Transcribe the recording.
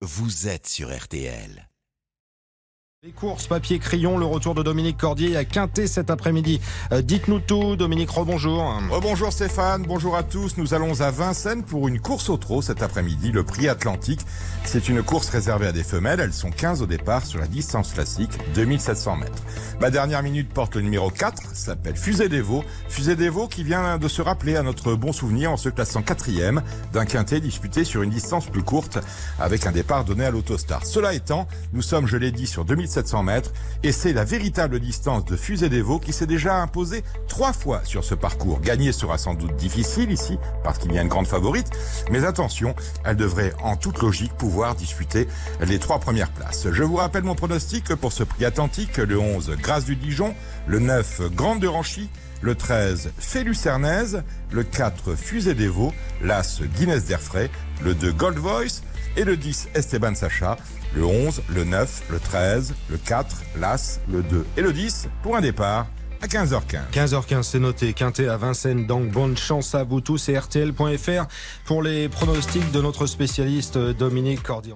vous êtes sur RTL. Les courses papier crayon, le retour de Dominique Cordier à Quintet cet après-midi. Euh, Dites-nous tout, Dominique, rebonjour. Bonjour Stéphane, bonjour à tous. Nous allons à Vincennes pour une course au trot cet après-midi, le prix Atlantique. C'est une course réservée à des femelles. Elles sont 15 au départ sur la distance classique, 2700 mètres. Ma dernière minute porte le numéro 4, s'appelle Fusée des Veaux. Fusée des Veaux qui vient de se rappeler à notre bon souvenir en se classant quatrième d'un quintet disputé sur une distance plus courte avec un départ donné à l'autostar. Cela étant, nous sommes, je l'ai dit, sur 2700 et c'est la véritable distance de Fusée des Veaux qui s'est déjà imposée trois fois sur ce parcours. Gagner sera sans doute difficile ici parce qu'il y a une grande favorite, mais attention, elle devrait en toute logique pouvoir disputer les trois premières places. Je vous rappelle mon pronostic pour ce prix atlantique, le 11 Grâce du Dijon, le 9 Grande de Ranchy, le 13 Félucernaise, le 4 Fusée des Vaux, l'As Guinness d'Airfray, le 2 Gold Voice et le 10 Esteban Sacha, le 11, le 9, le 13, le 4, l'As, le 2 et le 10 pour un départ à 15h15. 15h15, c'est noté. Quintet à Vincennes. Donc, bonne chance à vous tous et RTL.fr pour les pronostics de notre spécialiste Dominique Cordier.